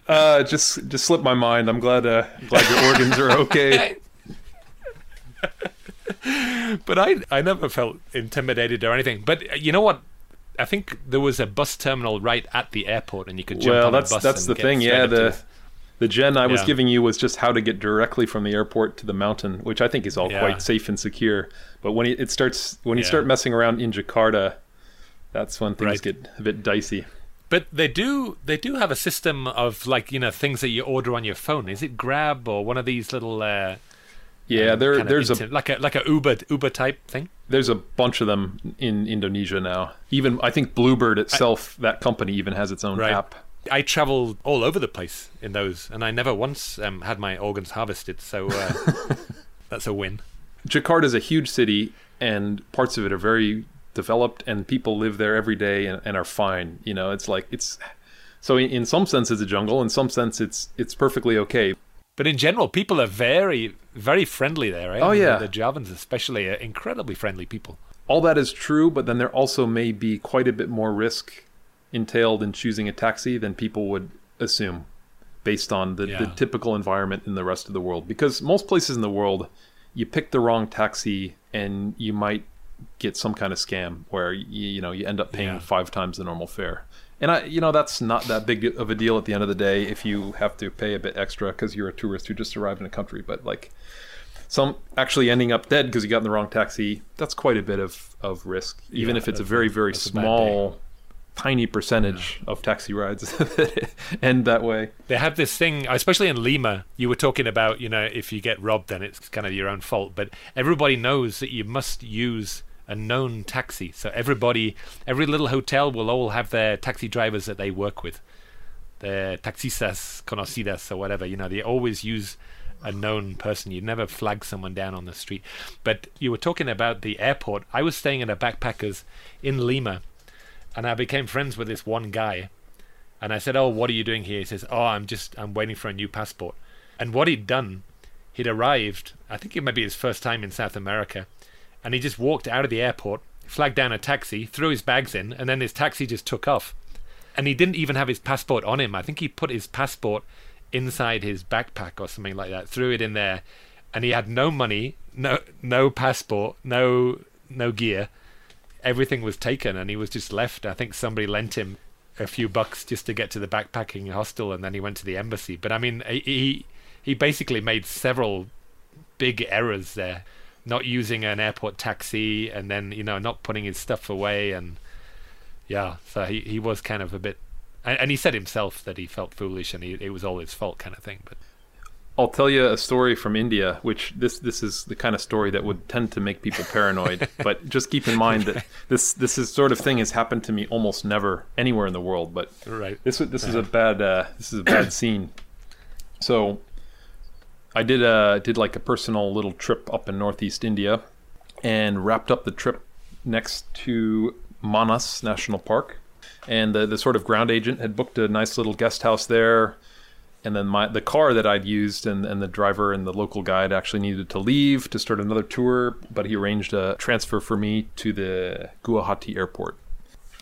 Uh, just just slipped my mind. I'm glad uh, glad your organs are okay. [laughs] but I I never felt intimidated or anything. But uh, you know what? I think there was a bus terminal right at the airport, and you could jump well, on that's a bus. that's and the thing. Yeah, the. The gen I was Yeah. giving you was just how to get directly from the airport to the mountain, which I think is all Yeah. quite safe and secure. But when it, starts when you start messing around in Jakarta, that's when things Right. get a bit dicey. But they do they do have a system of like you know things that you order on your phone. Is it Grab or one of these little? Uh, Yeah, um, there there's a like a like a Uber Uber type thing. There's a bunch of them in Indonesia now. Even I think Bluebird itself, that company, even has its own Right. app. I traveled all over the place in those, and I never once um, had my organs harvested. So uh, [laughs] that's a win. Jakarta is a huge city, and parts of it are very developed, and people live there every day and, and are fine. You know, it's like it's so in, in some sense it's a jungle. In some sense, it's it's perfectly okay. But in general, people are very, very friendly there, right? Oh, I mean, yeah. The, the Javans, especially, are incredibly friendly people. All that is true, but then there also may be quite a bit more risk entailed in choosing a taxi than people would assume based on the, the typical environment in the rest of the world. Because most places in the world, you pick the wrong taxi and you might get some kind of scam where you, you know you end up paying Yeah. five times the normal fare. And I, you know, that's not that big of a deal at the end of the day if you have to pay a bit extra because you're a tourist who just arrived in a country. But like, some actually ending up dead because you got in the wrong taxi, that's quite a bit of, of risk, even Yeah, if it's a very, very small, tiny percentage of taxi rides [laughs] that end that way. They have this thing, especially in Lima. You were talking about, you know, if you get robbed, then it's kind of your own fault. But everybody knows that you must use a known taxi. So everybody, every little hotel will all have their taxi drivers that they work with, their taxistas conocidas or whatever. You know, they always use a known person. You never flag someone down on the street. But you were talking about the airport. I was staying at a backpackers in Lima, and I became friends with this one guy. And I said, "Oh, what are you doing here?" He says, "Oh, I'm just I'm waiting for a new passport." And what he'd done, he'd arrived. I think it might be his first time in South America, and he just walked out of the airport, flagged down a taxi, threw his bags in, and then his taxi just took off. And he didn't even have his passport on him. I think he put his passport inside his backpack or something like that. Threw it in there, and he had no money, no no passport, no no gear. Everything was taken, and he was just left. I think somebody lent him a few bucks just to get to the backpacking hostel, and then he went to the embassy. But I mean, he he, basically made several big errors there, not using an airport taxi, and then you know not putting his stuff away, and yeah, so he he was kind of a bit. And, and he said himself that he felt foolish and he, it was all his fault, kind of thing. But I'll tell you a story from India, which this this is the kind of story that would tend to make people paranoid. [laughs] but just keep in mind that this this is sort of thing has happened to me almost never anywhere in the world. But right, this this is a bad uh, this is a bad [coughs] scene. So I did a did like a personal little trip up in northeast India, and wrapped up the trip next to Manas National Park. And the, the sort of ground agent had booked a nice little guest house there. And then my the car that I'd used and, and the driver and the local guide actually needed to leave to start another tour, but he arranged a transfer for me to the Guwahati airport.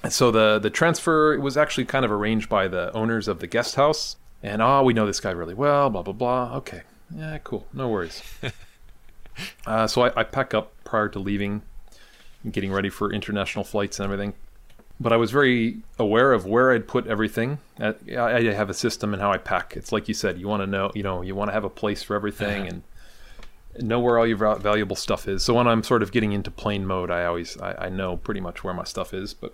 And so the the transfer was actually kind of arranged by the owners of the guest house. And oh, we know this guy really well, blah blah blah. Okay, yeah, cool, no worries. [laughs] uh, so I, I pack up prior to leaving, getting ready for international flights and everything. But I was very aware of where I'd put everything. Uh, I, I have a system and how I pack. It's like you said, you want to know, you know, you want to have a place for everything and know where all your valuable stuff is. So when I'm sort of getting into plane mode, I always I, I know pretty much where my stuff is. But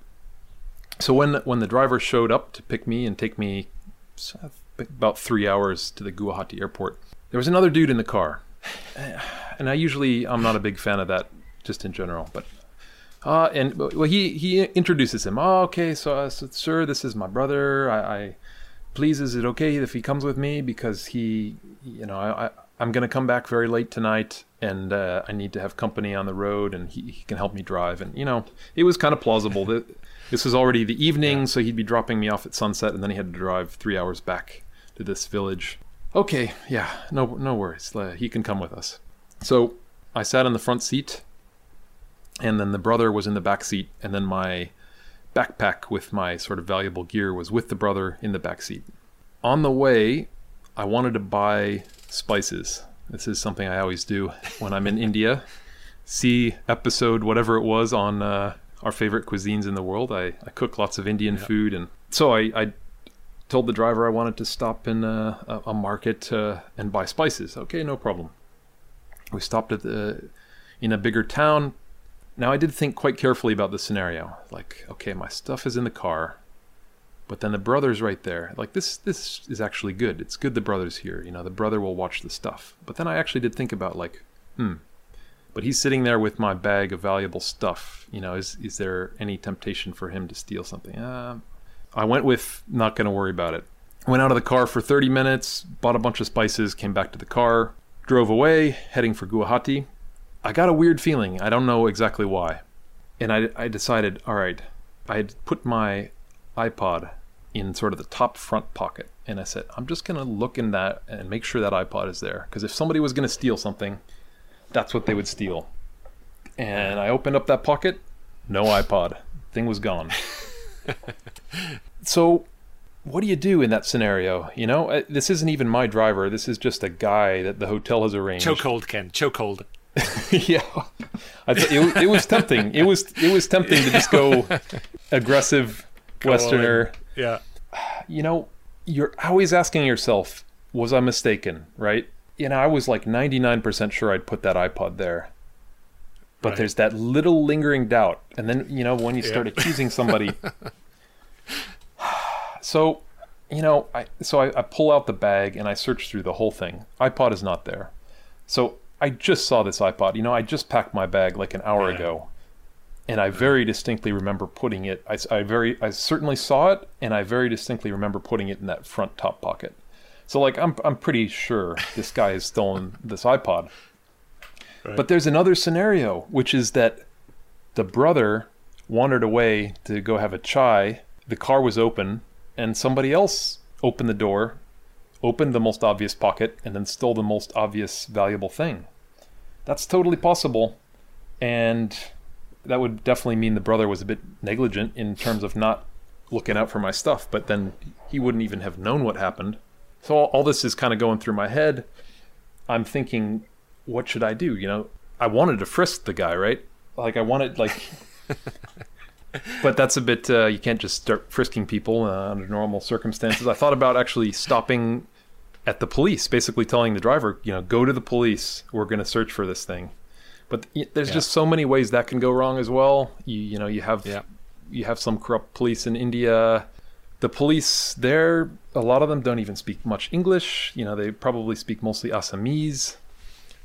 so when when the driver showed up to pick me and take me about three hours to the Guwahati airport, there was another dude in the car, [sighs] and I usually I'm not a big fan of that just in general, but. Uh, and well, he he introduces him. Oh, okay, so, uh, so sir, this is my brother. I, I please, is it okay if he comes with me because he, you know, I, I I'm gonna come back very late tonight, and uh, I need to have company on the road, and he, he can help me drive. And you know, it was kind of plausible that this was already the evening, so he'd be dropping me off at sunset, and then he had to drive three hours back to this village. Okay, yeah, no no worries. Uh, He can come with us. So I sat in the front seat and then the brother was in the back seat and then my backpack with my sort of valuable gear was with the brother in the back seat. On the way i wanted to buy spices. This is something i always do when i'm in [laughs] india. See episode whatever it was on uh, our favorite cuisines in the world. I, I cook lots of indian food and so I, I told the driver i wanted to stop in a, a, a market uh, and buy spices. Okay no problem. We stopped at the in a bigger town now, I did think quite carefully about the scenario. Like, okay, my stuff is in the car, but then the brother's right there. Like, this this is actually good. It's good the brother's here. You know, the brother will watch the stuff. But then I actually did think about like, hmm, but he's sitting there with my bag of valuable stuff. You know, is is there any temptation for him to steal something? Uh, I went with not going to worry about it. Went out of the car for 30 minutes, bought a bunch of spices, came back to the car, drove away, heading for Guwahati. I got a weird feeling. I don't know exactly why. And I, I decided, all right, I had put my iPod in sort of the top front pocket. And I said, I'm just going to look in that and make sure that iPod is there. Because if somebody was going to steal something, that's what they would steal. And I opened up that pocket, no iPod. Thing was gone. [laughs] so, what do you do in that scenario? You know, Uh, this isn't even my driver. This is just a guy that the hotel has arranged. Chokehold, Ken. Chokehold. [laughs] yeah, I th- it, it was tempting. It was it was tempting to just go [laughs] aggressive Westerner. Yeah. You know, you're always asking yourself, was I mistaken? Right? You know, I was like 99% sure I'd put that iPod there. But Right. there's that little lingering doubt. And then, you know, when you start accusing somebody. [laughs] so, you know, I so I, I pull out the bag and I search through the whole thing. iPod is not there. So I just saw this iPod. You know, I just packed my bag like an hour Yeah. ago. And I very distinctly remember putting it. I, I very, I certainly saw it, and I very distinctly remember putting it in that front top pocket. So, like, I'm, I'm pretty sure this guy has stolen this iPod. Right. But there's another scenario, which is that the brother wandered away to go have a chai. The car was open, and somebody else opened the door, opened the most obvious pocket, and then stole the most obvious valuable thing. That's totally possible. And that would definitely mean the brother was a bit negligent in terms of not looking out for my stuff, but then he wouldn't even have known what happened. So all, all this is kind of going through my head. I'm thinking, what should I do? You know, I wanted to frisk the guy, right? Like I wanted, like, [laughs] but that's a bit. Uh, you can't just start frisking people uh, under normal circumstances. I thought about actually stopping at the police, basically telling the driver, you know, go to the police. We're going to search for this thing. But y- there's Yeah. just so many ways that can go wrong as well. You, you know, you have Yeah. you have some corrupt police in India. The police there, a lot of them don't even speak much English. You know, they probably speak mostly Assamese.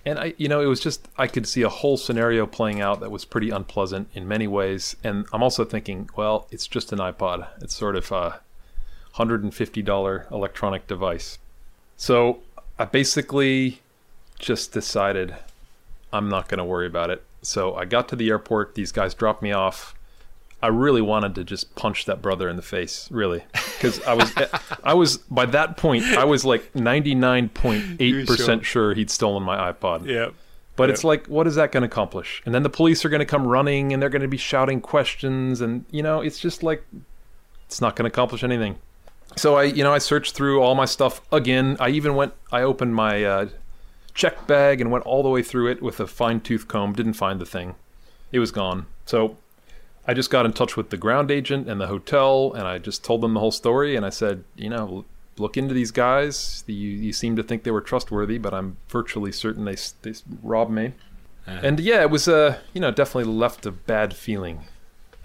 And I, you know, it was just I could see a whole scenario playing out that was pretty unpleasant in many ways. And I'm also thinking, well, it's just an iPod. It's sort of a hundred and fifty dollar electronic device. So I basically just decided I'm not going to worry about it. So I got to the airport. These guys dropped me off. I really wanted to just punch that brother in the face, really, because I was, I was by that point, I was like ninety nine point eight percent sure he'd stolen my iPod. Yeah. But Yeah. it's like, what is that going to accomplish? And then the police are going to come running, and they're going to be shouting questions, and you know, it's just like, it's not going to accomplish anything. So I, you know, I searched through all my stuff again. I even went, I opened my uh, check bag and went all the way through it with a fine tooth comb. Didn't find the thing; it was gone. So I just got in touch with the ground agent and the hotel, and I just told them the whole story. And I said, you know, look into these guys. You, you seem to think they were trustworthy, but I'm virtually certain they they robbed me. Uh-huh. And yeah, it was uh, you know, definitely left a bad feeling.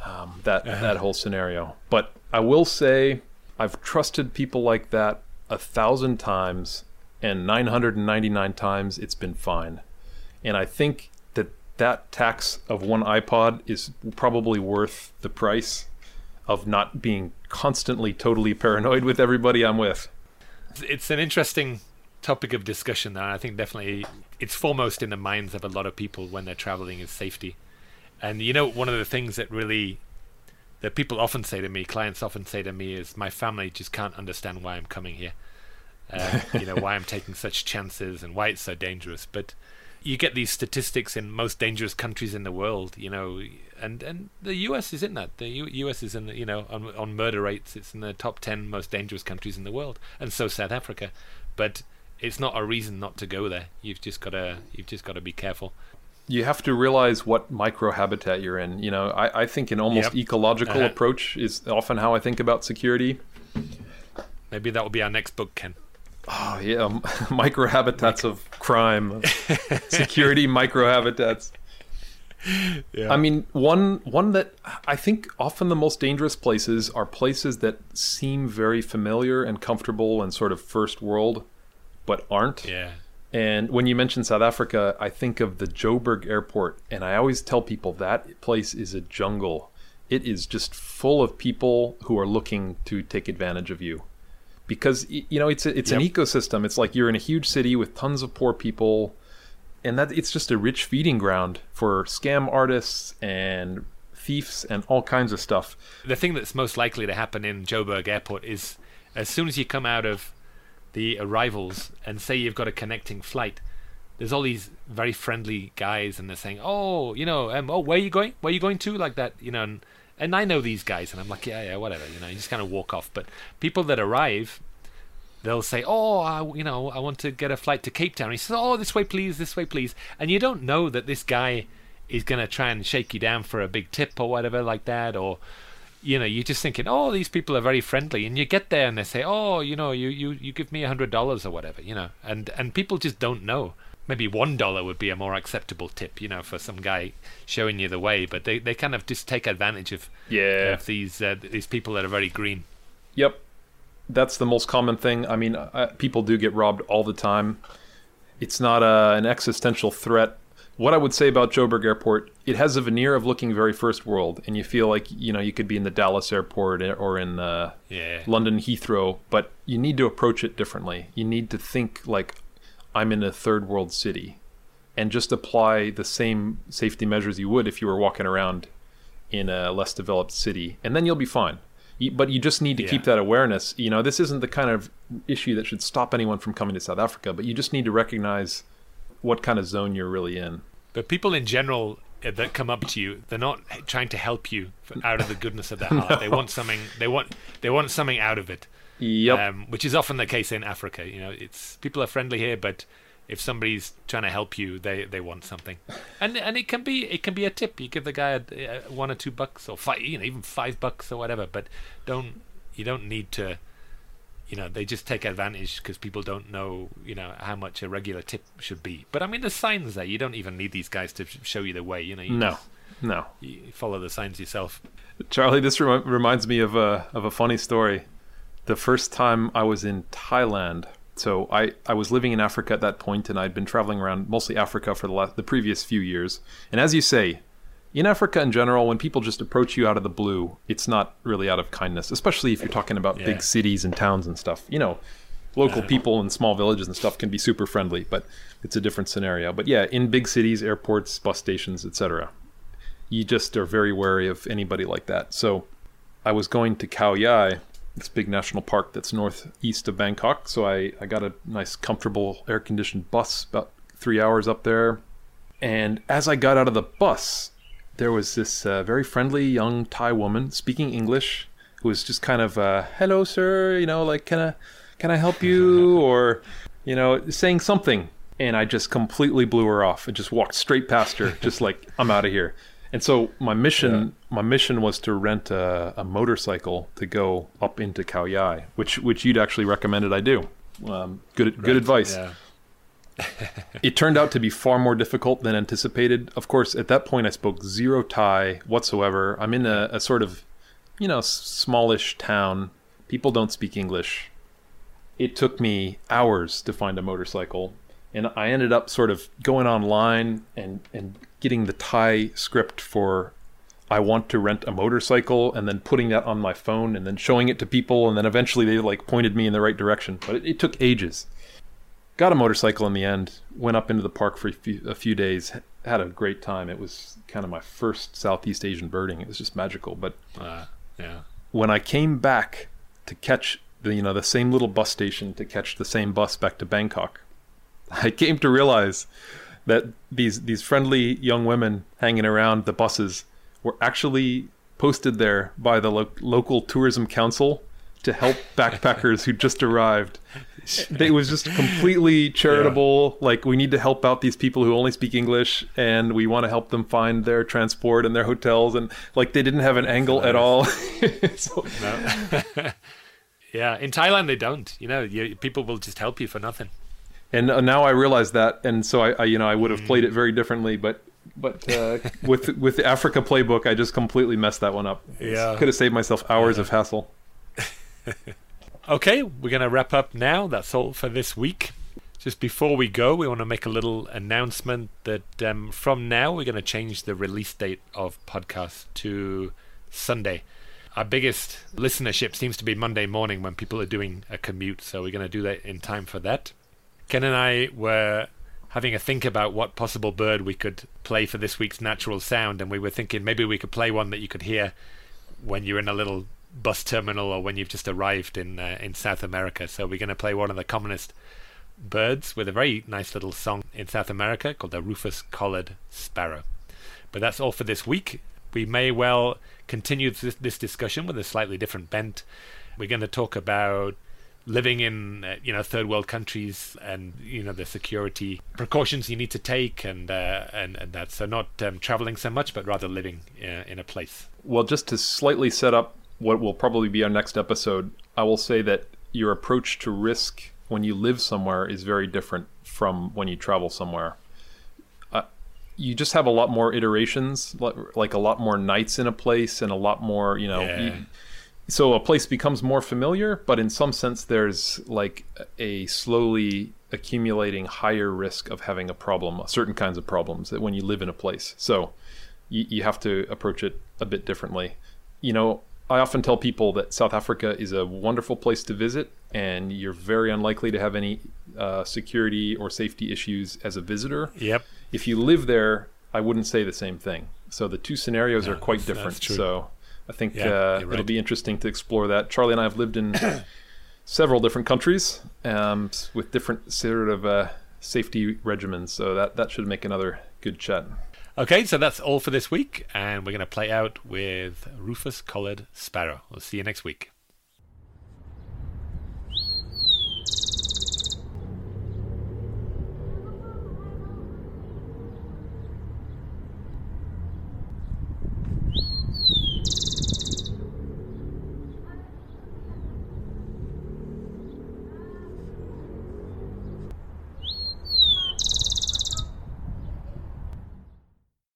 Um, that that whole scenario. But I will say, I've trusted people like that a thousand times, and 999 times it's been fine. And I think that that tax of one iPod is probably worth the price of not being constantly totally paranoid with everybody I'm with. it's an interesting topic of discussion and i think definitely it's foremost in the minds of a lot of people when they're traveling is safety. And you know one of the things that really that people often say to me clients often say to me is my family just can't understand why i'm coming here um, you know why i'm taking such chances and why it's so dangerous. But you get these statistics in most dangerous countries in the world you know and and the US is in that the U- US is in the, you know on on murder rates it's in the top 10 most dangerous countries in the world and so South Africa but it's not a reason not to go there you've just got to you've just got to be careful You have to realize what microhabitat you're in. You know, I, I think an almost Yep. ecological Uh-huh. approach is often how I think about security. maybe that will be our next book Ken Oh yeah, [laughs] microhabitats of crime, [laughs] security microhabitats. yeah I mean, one one that I think often the most dangerous places are places that seem very familiar and comfortable and sort of first world, but aren't. yeah And when you mention South Africa, I think of the Joburg airport, and I always tell people that place is a jungle. It is just full of people who are looking to take advantage of you. Because you know it's a, it's an ecosystem. It's like you're in a huge city with tons of poor people, and that it's just a rich feeding ground for scam artists and thieves and all kinds of stuff. the thing that's most likely to happen in Joburg Airport is as soon as you come out of the arrivals and say you've got a connecting flight, there's all these very friendly guys and they're saying, "Oh, you know, um, oh, where are you going? Where are you going to?" Like that, you know, and and I know these guys, and I'm like, yeah, yeah, whatever, you know, you just kind of walk off. But people that arrive, they'll say, oh, I, you know, I want to get a flight to Cape Town. He says, oh, this way, please, this way, please. And you don't know that this guy is going to try and shake you down for a big tip or whatever like that, or you know, you're just thinking, oh, these people are very friendly, and you get there and they say, oh, you know, you you you give me a hundred dollars or whatever, you know, and and people just don't know. Maybe one dollar would be a more acceptable tip, you know, for some guy showing you the way, but they, they kind of just take advantage of Yeah. of these uh, these people that are very green. Yep, that's the most common thing. I mean, uh, people do get robbed all the time. It's not a, an existential threat. What I would say about Joburg Airport, it has a veneer of looking very first world, and you feel like you know you could be in the Dallas airport or in uh, Yeah. London Heathrow, but you need to approach it differently. You need to think like I'm in a third world city, and just apply the same safety measures you would if you were walking around in a less developed city, and then you'll be fine. But you just need to keep that awareness. You know, this isn't the kind of issue that should stop anyone from coming to South Africa, but you just need to recognize what kind of zone you're really in. But people in general uh, that come up to you, they're not trying to help you out of the goodness of their heart. [laughs] They want something. They want. They want something out of it. Yep. Um, which is often the case in Africa. You know, it's people are friendly here, but if somebody's trying to help you, they they want something, [laughs] and and it can be it can be a tip. You give the guy a, a one or two bucks or five, you know, even five bucks or whatever. But don't you don't need to. You know, they just take advantage because people don't know, you know, how much a regular tip should be. But I mean, the signs there. You don't even need these guys to show you the way. You know, you no, just- no. you follow the signs yourself. Charley, this remi- reminds me of a of a funny story. The first time I was in Thailand, so I, I was living in Africa at that point, and I'd been traveling around mostly Africa for the last, the previous few years. And as you say, in Africa in general, when people just approach you out of the blue, it's not really out of kindness, especially if you're talking about Yeah. big cities and towns and stuff. You know, local people in small villages and stuff can be super friendly, but it's a different scenario. But yeah, in big cities, airports, bus stations, etc you just are very wary of anybody like that. So I was going to Khao Yai, this big national park that's northeast of Bangkok. So I, I got a nice, comfortable, air conditioned bus about three hours up there. And as I got out of the bus, there was this uh, very friendly young Thai woman speaking English who was just kind of, uh, hello, sir, you know, like, can I, can I help you? [laughs] or, you know, saying something. And I just completely blew her off and just walked straight past her, just like, I'm out of here. And so my mission, my mission was to rent a, a motorcycle to go up into Khao Yai, which which you'd actually recommended I do. Um, good good advice. Yeah. [laughs] It turned out to be far more difficult than anticipated. Of course, at that point I spoke zero Thai whatsoever. I'm in a, a sort of, you know, smallish town. People don't speak English. It took me hours to find a motorcycle, and I ended up sort of going online and and getting the Thai script for I want to rent a motorcycle and then putting that on my phone and then showing it to people and then eventually they like pointed me in the right direction. But it, it took ages. Got a motorcycle in the end. Went up into the park for a few, a few days. Had a great time. It was kind of my first Southeast Asian birding. It was just magical. But Uh, yeah. when I came back to catch the you know the same little bus station to catch the same bus back to Bangkok, [laughs] I came to realize that these these friendly young women hanging around the buses were actually posted there by the lo- local tourism council to help [laughs] backpackers who just arrived. It was just [laughs] completely charitable. Like we need to help out these people who only speak English, and we want to help them find their transport and their hotels. And like they didn't have an angle at all. so, yeah. In Thailand, they don't. You know, you, people will just help you for nothing. And now I realize that, and so I, I you know, I would have played it very differently, but but uh, with with the Africa playbook, I just completely messed that one up. Yeah. could have saved myself hours of hassle. [laughs] Okay, we're going to wrap up now. That's all for this week. Just before we go, we want to make a little announcement that um, from now we're going to change the release date of podcast to Sunday. Our biggest listenership seems to be Monday morning when people are doing a commute, so we're going to do that in time for that. Ken and I were having a think about what possible bird we could play for this week's natural sound, and we were thinking maybe we could play one that you could hear when you're in a little bus terminal or when you've just arrived in uh, in South America. So we're going to play one of the commonest birds with a very nice little song in South America called the rufous collared sparrow. But that's all for this week. we may well continue this, this discussion with a slightly different bent. We're going to talk about living in uh, you know third world countries and you know the security precautions you need to take and uh, and and that. So not um, traveling so much but rather living uh, in a place. Well just to slightly set up what will probably be our next episode i will say that your approach to risk when you live somewhere is very different from when you travel somewhere. Uh, you just have a lot more iterations like a lot more nights in a place and a lot more you know yeah. you, so a place becomes more familiar, but in some sense, there's like a slowly accumulating higher risk of having a problem, certain kinds of problems that when you live in a place. So you, you have to approach it a bit differently. You know, I often tell people that South Africa is a wonderful place to visit, and you're very unlikely to have any uh, security or safety issues as a visitor. Yep. If you live there, I wouldn't say the same thing. So the two scenarios are quite different. So I think yeah, uh, right. it'll be interesting to explore that. Charley and I have lived in [coughs] several different countries um, with different sort of uh, safety regimens, so that that should make another good chat. Okay, so that's all for this week, and we're going to play out with Rufous Collared Sparrow. We'll see you next week.